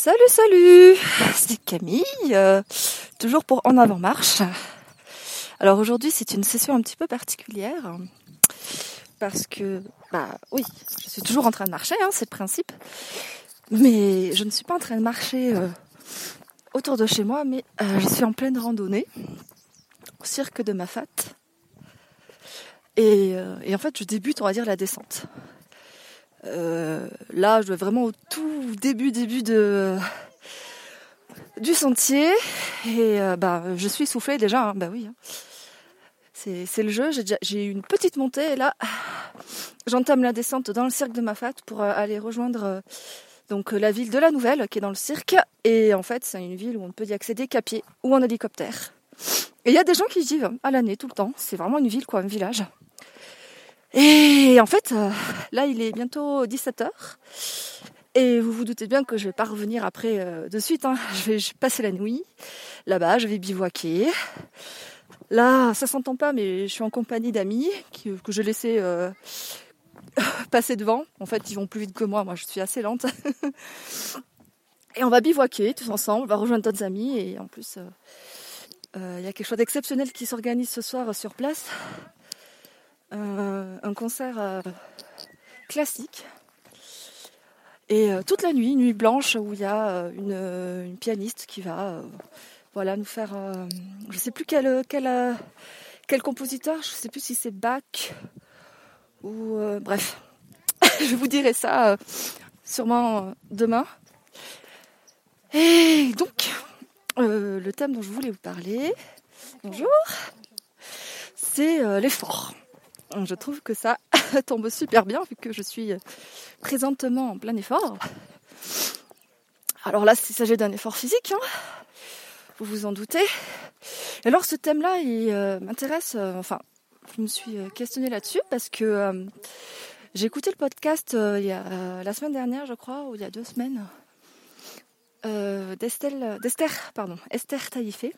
Salut, salut C'est Camille, euh, toujours pour En Avant Marche. Alors aujourd'hui c'est une session un petit peu particulière parce que, bah oui, je suis toujours en train de marcher, hein, c'est le principe, mais je ne suis pas en train de marcher euh, autour de chez moi, mais euh, je suis en pleine randonnée au cirque de Mafat. Et, et en fait je débute, on va dire, la descente. Là, je vais vraiment début, début de du sentier et euh, bah je suis soufflée déjà. Hein, bah oui, hein. c'est le jeu. J'ai j'ai une petite montée et là, j'entame la descente dans le cirque de Mafat pour euh, aller rejoindre donc la ville de la Nouvelle qui est dans le cirque et en fait c'est une ville où on peut y accéder qu'à pied ou en hélicoptère. Et il y a des gens qui y vivent à l'année tout le temps. C'est vraiment une ville quoi, un village. Et en fait, euh, là, il est bientôt 17h. Et vous vous doutez bien que je vais pas revenir après euh, de suite. Hein. Je, vais, passer la nuit là-bas, je vais bivouaquer. Là, ça s'entend pas, mais je suis en compagnie d'amis que je laissais euh, passer devant. En fait, ils vont plus vite que moi. Moi, je suis assez lente. et on va bivouaquer tous ensemble. On va rejoindre d'autres amis. Et en plus, il y a quelque chose d'exceptionnel qui s'organise ce soir sur place. Euh, un concert euh, classique. Et euh, toute la nuit, nuit blanche, où il y a une, pianiste qui va voilà, nous faire. je ne sais plus quel, quel, quel compositeur, je ne sais plus si c'est Bach ou. bref, je vous dirai ça sûrement demain. Et donc, le thème dont je voulais vous parler, bonjour, c'est l'effort. Je trouve que ça tombe super bien vu que je suis présentement en plein effort. Alors là, il s'agit d'un effort physique, hein. vous vous en doutez. Alors ce thème-là, il euh, m'intéresse, euh, enfin, je me suis euh, questionnée là-dessus parce que j'ai écouté le podcast il y a, la semaine dernière, je crois, ou il y a deux semaines, d'Esther, pardon, Esther Taïfé.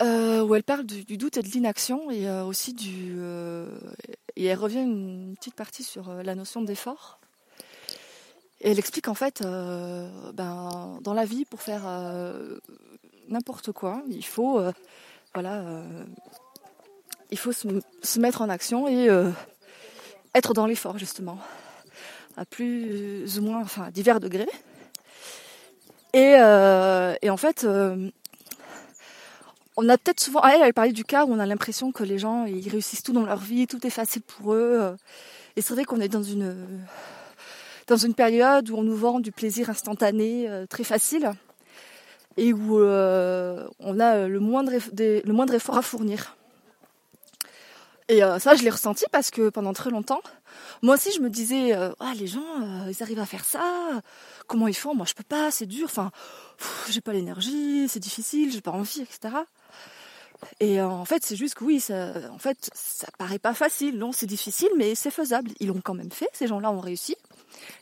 Euh, où elle parle du, doute et de l'inaction et euh, aussi du euh, et elle revient une petite partie sur la notion d'effort. Elle explique en fait, ben dans la vie pour faire n'importe quoi, il faut voilà, il faut se, se, mettre en action et être dans l'effort justement, à plus ou moins, enfin divers degrés. Et, et en fait on a peut-être souvent, elle, elle parlait du cas où on a l'impression que les gens ils réussissent tout dans leur vie, tout est facile pour eux. Euh. Et c'est vrai qu'on est dans une dans une période où on nous vend du plaisir instantané, euh, très facile, et où euh, on a le moindre le moindre effort à fournir. Et ça, je l'ai ressenti parce que pendant très longtemps, moi aussi, je me disais, ah, les gens, ils arrivent à faire ça, comment ils font? Moi, je peux pas, c'est dur. Enfin, j'ai pas l'énergie, c'est difficile, j'ai pas envie, etc. Et en fait, c'est juste que oui, ça, en fait, ça paraît pas facile, non, c'est difficile, mais c'est faisable. Ils l'ont quand même fait, ces gens-là ont réussi.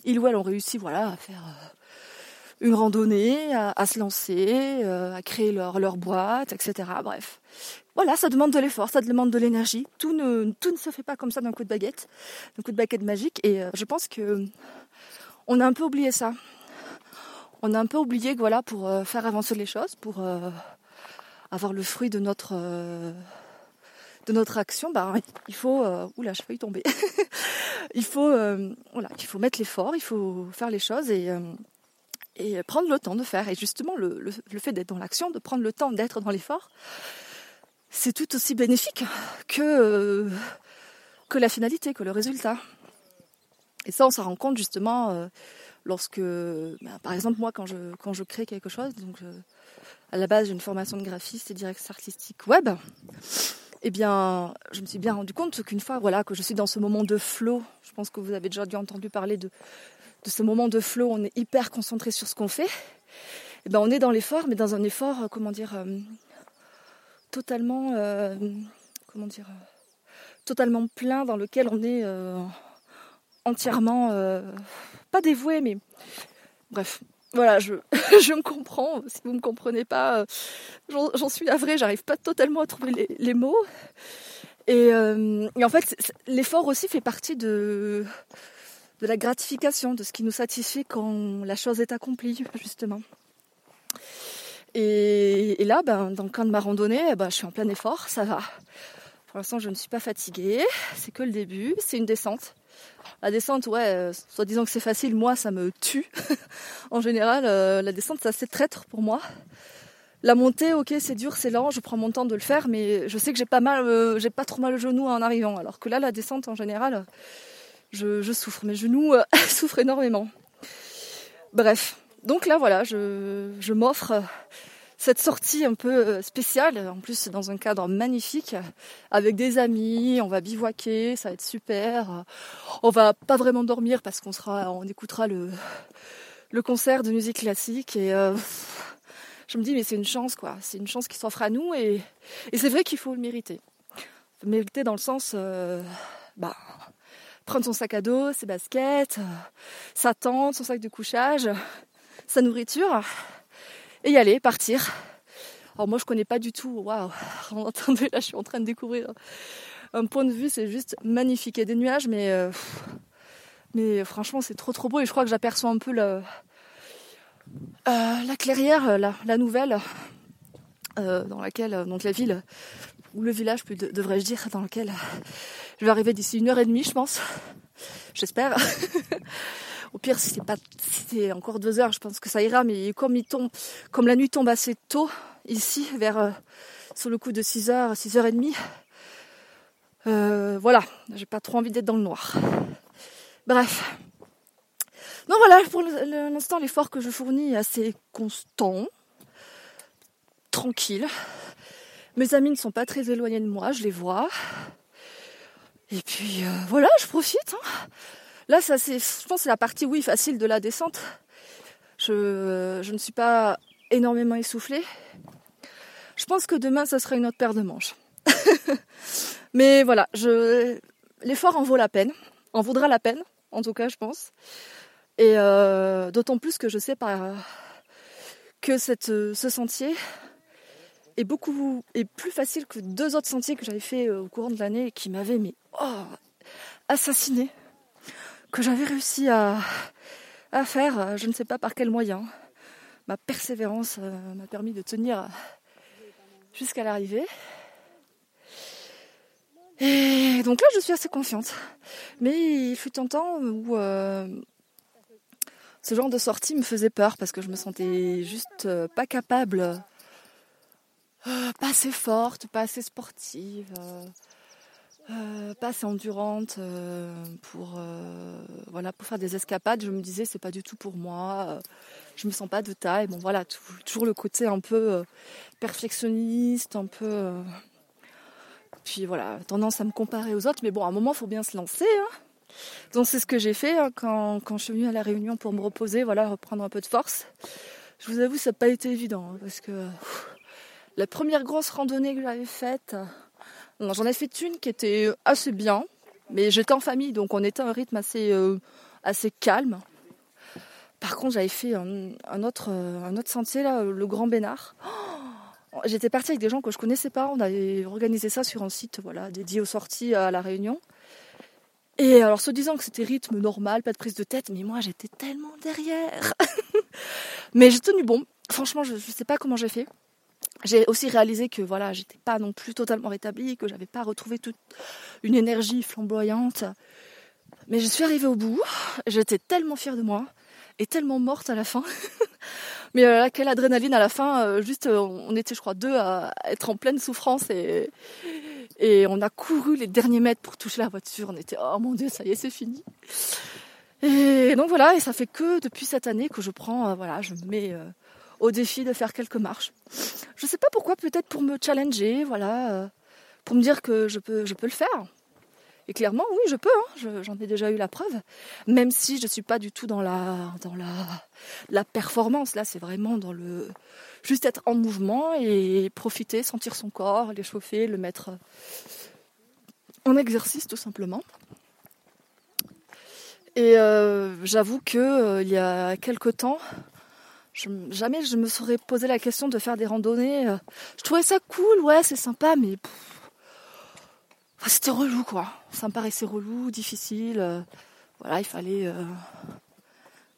Ils ou elles ont réussi, voilà, à faire euh, une randonnée, à, se lancer, euh, à créer leur, leur boîte, etc. Bref. Voilà, ça demande de l'effort, ça demande de l'énergie. Tout ne, se fait pas comme ça d'un coup de baguette, d'un coup de baguette magique. Et euh, je pense que on a un peu oublié ça. On a un peu oublié que voilà, pour faire avancer les choses, pour avoir le fruit de notre euh, de notre action, bah, il faut, euh, oula, je tomber. il faut, euh, il faut mettre l'effort, il faut faire les choses et prendre le temps de faire. Et justement, le, le, fait d'être dans l'action, de prendre le temps d'être dans l'effort, c'est tout aussi bénéfique que que la finalité, que le résultat. Et ça, on s'en rend compte justement lorsque, bah, par exemple, moi, quand je quand je crée quelque chose, donc à la base j'ai une formation de graphiste et directrice artistique web, eh bien, je me suis bien rendu compte qu'une fois voilà, que je suis dans ce moment de flow, je pense que vous avez déjà dû entendu parler de, de ce moment de flow, on est hyper concentré sur ce qu'on fait. Eh bien, on est dans l'effort, mais dans un effort, euh, comment dire, euh, totalement, euh, comment dire, totalement plein, dans lequel on est entièrement, pas dévoué, mais bref, voilà, je, je me comprends. Si vous ne me comprenez pas, euh, j'en suis navrée, j'arrive pas totalement à trouver les, mots. Et, euh, et, en fait, l'effort aussi fait partie de, de la gratification, de ce qui nous satisfait quand la chose est accomplie, justement. Et, là, ben, dans le camp de ma randonnée, eh ben, je suis en plein effort, ça va. Pour l'instant, je ne suis pas fatiguée, c'est que le début, c'est une descente. La descente, ouais, euh, soit disant que c'est facile, moi, ça me tue. en général, euh, la descente, c'est assez traître pour moi. La montée, ok, c'est dur, c'est lent, je prends mon temps de le faire, mais je sais que j'ai pas mal, euh, j'ai pas trop mal au genou en arrivant. Alors que là, la descente, en général, je, souffre. Mes genoux souffrent énormément. Bref, donc là, voilà, je, je m'offre cette sortie un peu spéciale, en plus dans un cadre magnifique, avec des amis, on va bivouaquer, ça va être super. On va pas vraiment dormir parce qu'on sera, on écoutera le, le concert de musique classique et euh, je me dis mais c'est une chance quoi, c'est une chance qui s'offre à nous et, et c'est vrai qu'il faut le mériter. Le mériter dans le sens, euh, bah, prendre son sac à dos, ses baskets, sa tente, son sac de couchage, sa nourriture et y aller, partir. Alors moi je connais pas du tout, waouh, entendez là je suis en train de découvrir un point de vue, c'est juste magnifique. Il y a des nuages mais, euh, mais franchement c'est trop trop beau et je crois que j'aperçois un peu euh, la clairière, euh, la, nouvelle, dans laquelle, donc la ville, ou le village, plus devrais-je dire, dans lequel je vais arriver d'ici une heure et demie, je pense. J'espère. Au pire, si c'est encore deux heures, je pense que ça ira. Mais comme la nuit tombe assez tôt ici, vers euh, sur le coup de 6 h 6 h 30 euh, voilà, j'ai pas trop envie d'être dans le noir. Bref. Donc voilà, pour l'instant, l'effort que je fournis est assez constant, tranquille. Mes amis ne sont pas très éloignés de moi, je les vois. Et puis euh, voilà, je profite. Hein. Là, ça c'est, je pense, c'est la partie oui facile de la descente. Je, ne suis pas énormément essoufflée. Je pense que demain, ça sera une autre paire de manches. Mais voilà, l'effort en vaut la peine, en vaudra la peine, en tout cas, je pense. Et euh, d'autant plus que je sais pas que cette, ce sentier est beaucoup est plus facile que deux autres sentiers que j'avais fait euh, au courant de l'année et qui m'avaient mais oh, assassiné que j'avais réussi à, à faire, euh, je ne sais pas par quel moyen. Ma persévérance euh, m'a permis de tenir jusqu'à l'arrivée. Et donc là, je suis assez confiante. Mais il fut un temps où euh, ce genre de sortie me faisait peur parce que je me sentais juste pas capable, pas assez forte, pas assez sportive. Pas assez endurante pour voilà pour faire des escapades je me disais c'est pas du tout pour moi je me sens pas de taille. Bon voilà toujours le côté un peu perfectionniste un peu puis voilà tendance à me comparer aux autres. Mais bon à un moment il faut bien se lancer hein. donc c'est ce que j'ai fait hein, quand, quand je suis venue à la réunion pour me reposer voilà reprendre un peu de force. Je vous avoue ça n'a pas été évident hein, parce que la première grosse randonnée que j'avais faite J'en ai fait une qui était assez bien, mais j'étais en famille, donc on était à un rythme assez, euh, assez calme. Par contre, j'avais fait un, autre, euh, un autre sentier, là, le Grand Bénard. Oh, j'étais partie avec des gens que je connaissais pas. On avait organisé ça sur un site voilà, dédié aux sorties à La Réunion. Et alors, se disant que c'était rythme normal, pas de prise de tête, mais moi, j'étais tellement derrière. mais j'ai tenu bon. Franchement, je ne sais pas comment j'ai fait j'ai aussi réalisé que voilà, j'étais pas non plus totalement rétablie, que j'avais pas retrouvé toute une énergie flamboyante. Mais je suis arrivée au bout. J'étais tellement fière de moi et tellement morte à la fin. Mais euh, quelle adrénaline à la fin. Euh, juste, euh, on était, je crois, deux à être en pleine souffrance et, et on a couru les derniers mètres pour toucher la voiture. On était, oh mon dieu, ça y est, c'est fini. Et donc voilà, et ça fait que depuis cette année que je prends, voilà, je me mets au défi de faire quelques marches. Je sais pas pourquoi, peut-être pour me challenger, voilà, euh, pour me dire que je peux, le faire. Et clairement, oui, je peux. Hein, j'en ai déjà eu la preuve. Même si je ne suis pas du tout dans la, dans la, la performance. Là, c'est vraiment dans le juste être en mouvement et profiter, sentir son corps, l'échauffer, le mettre en exercice tout simplement. Et euh, j'avoue que euh, il y a quelque temps, jamais je me serais posé la question de faire des randonnées. Euh. Je trouvais ça cool, ouais, c'est sympa, mais c'était relou, quoi. Ça me paraissait relou, difficile. Euh. voilà, il fallait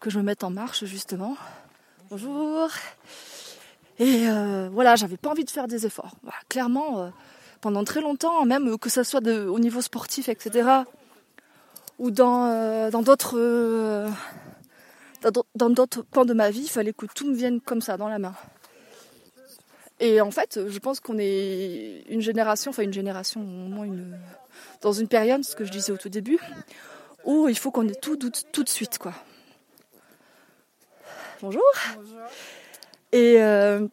que je me mette en marche justement. Bonjour. Et voilà, j'avais pas envie de faire des efforts. clairement, pendant très longtemps, même que ce soit au niveau sportif, etc., ou dans dans d'autres dans d'autres pans de ma vie, il fallait que tout me vienne comme ça dans la main. Et en fait, je pense qu'on est une génération, enfin une génération, au moins une, dans une période, ce que je disais au tout début, où il faut qu'on ait tout, tout, de suite, quoi. Bonjour. Bonjour. Et euh,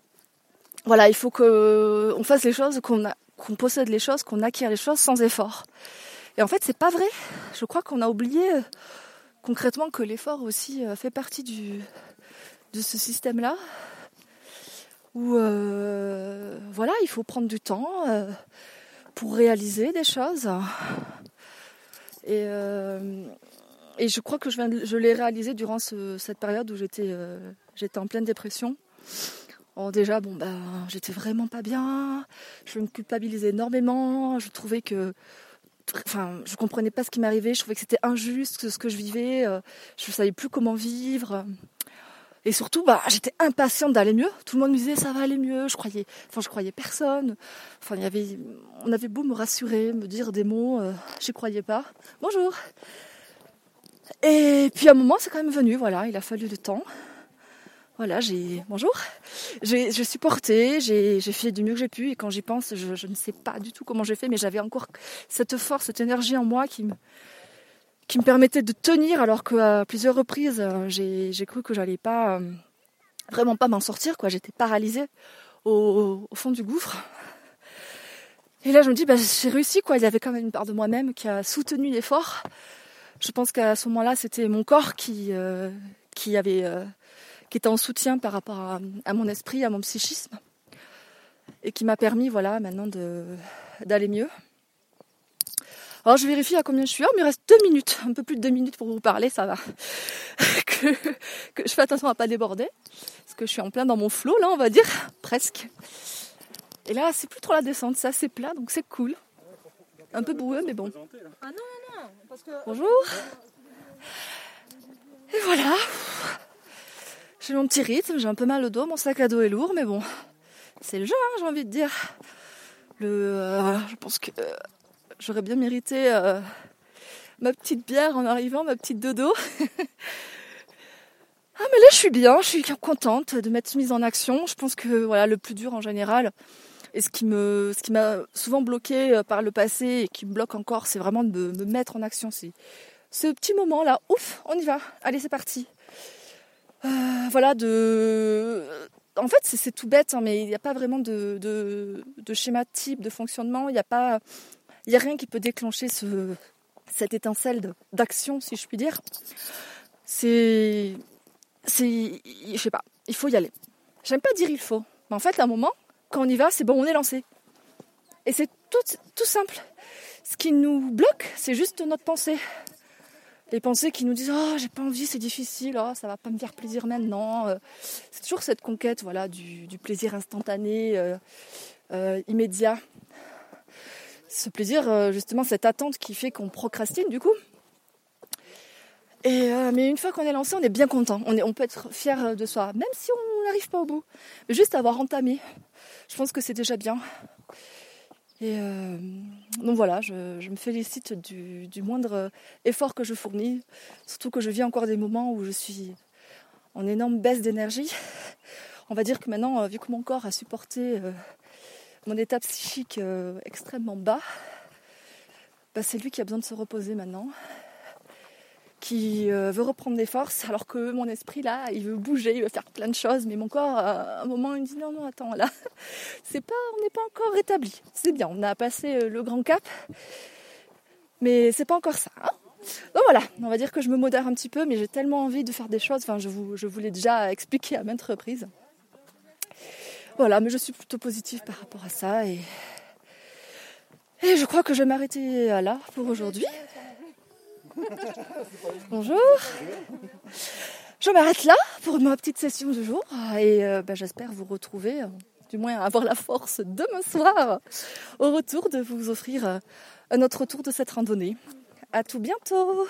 voilà, il faut qu'on fasse les choses, qu'on possède les choses, qu'on acquiert les choses sans effort. Et en fait, c'est pas vrai. Je crois qu'on a oublié concrètement que l'effort aussi euh, fait partie de ce système-là où euh, voilà, il faut prendre du temps euh, pour réaliser des choses. Et, je crois que je, l'ai réalisé durant cette période où j'étais j'étais en pleine dépression. déjà, bon, ben, j'étais vraiment pas bien. Je me culpabilisais énormément. Je trouvais que enfin, je comprenais pas ce qui m'arrivait, je trouvais que c'était injuste ce que je vivais, je ne savais plus comment vivre. Et surtout, bah, j'étais impatiente d'aller mieux. Tout le monde me disait ça va aller mieux. Je croyais, enfin, je croyais personne. Enfin, il y avait, on avait beau me rassurer, me dire des mots, euh, j'y croyais pas. Bonjour. Et puis à un moment, c'est quand même venu. Voilà, il a fallu du temps. Voilà, j'ai bonjour. J'ai supporté, j'ai fait du mieux que j'ai pu. Et quand j'y pense, je, ne sais pas du tout comment j'ai fait, mais j'avais encore cette force, cette énergie en moi qui me qui me permettait de tenir alors qu'à plusieurs reprises euh, j'ai cru que j'allais pas euh, vraiment pas m'en sortir quoi j'étais paralysée au, fond du gouffre et là je me dis bah, j'ai réussi quoi il y avait quand même une part de moi-même qui a soutenu l'effort je pense qu'à ce moment-là c'était mon corps qui euh, qui avait qui était en soutien par rapport à, à, mon esprit à mon psychisme et qui m'a permis voilà maintenant d'aller mieux alors je vérifie à combien je suis. Oh, il me reste deux minutes, un peu plus de deux minutes pour vous parler, ça va. que, je fais attention à pas déborder, parce que je suis en plein dans mon flot là, on va dire, presque. Et là, c'est plus trop la descente, c'est assez plat, donc c'est cool. Un peu boueux, mais bon. Ah non, non, non, parce que... Bonjour. Et voilà. J'ai mon petit rythme, j'ai un peu mal au dos, mon sac à dos est lourd, mais bon, c'est le jeu, hein, j'ai envie de dire. Euh, je pense que euh, j'aurais bien mérité euh, ma petite bière en arrivant, ma petite dodo. ah mais là je suis bien, je suis contente de m'être mise en action. Je pense que voilà le plus dur en général et ce qui m'a souvent bloqué par le passé et qui me bloque encore, c'est vraiment de me mettre en action. C'est ce petit moment là, ouf, on y va. Allez c'est parti. Euh, voilà de en fait, c'est tout bête, hein, mais il n'y a pas vraiment de, de, schéma type de fonctionnement. Il n'y a pas il n'y a rien qui peut déclencher ce, cette étincelle d'action, si je puis dire. C'est. C'est. Je sais pas, il faut y aller. J'aime pas dire il faut, mais en fait, à un moment, quand on y va, c'est bon, on est lancé. Et c'est tout, tout simple. Ce qui nous bloque, c'est juste notre pensée. Les pensées qui nous disent Oh, j'ai pas envie, c'est difficile, oh, ça va pas me faire plaisir maintenant. Euh, c'est toujours cette conquête voilà, du, plaisir instantané, euh, euh, immédiat ce plaisir, justement, cette attente qui fait qu'on procrastine du coup. Et, mais une fois qu'on est lancé, on est bien content. On, est, on peut être fier de soi, même si on n'arrive pas au bout. Mais juste avoir entamé, je pense que c'est déjà bien. Et euh, donc voilà, je, me félicite du, moindre effort que je fournis, surtout que je vis encore des moments où je suis en énorme baisse d'énergie. On va dire que maintenant, vu que mon corps a supporté mon état psychique euh, extrêmement bas, bah, c'est lui qui a besoin de se reposer maintenant, qui euh, veut reprendre des forces, alors que mon esprit là, il veut bouger, il veut faire plein de choses, mais mon corps, à un moment, il me dit non, non, attends, là, c'est pas, on n'est pas encore rétabli. C'est bien, on a passé euh, le grand cap, mais c'est pas encore ça. Hein. donc voilà, on va dire que je me modère un petit peu, mais j'ai tellement envie de faire des choses. Enfin, je vous, je l'ai déjà expliqué à maintes reprises. Voilà, mais je suis plutôt positive par rapport à ça et, et je crois que je vais m'arrêter là pour aujourd'hui. Bonjour. Je m'arrête là pour ma petite session du jour et euh, ben, j'espère vous retrouver, euh, du moins avoir la force demain soir au retour de vous offrir euh, un autre tour de cette randonnée. À tout bientôt.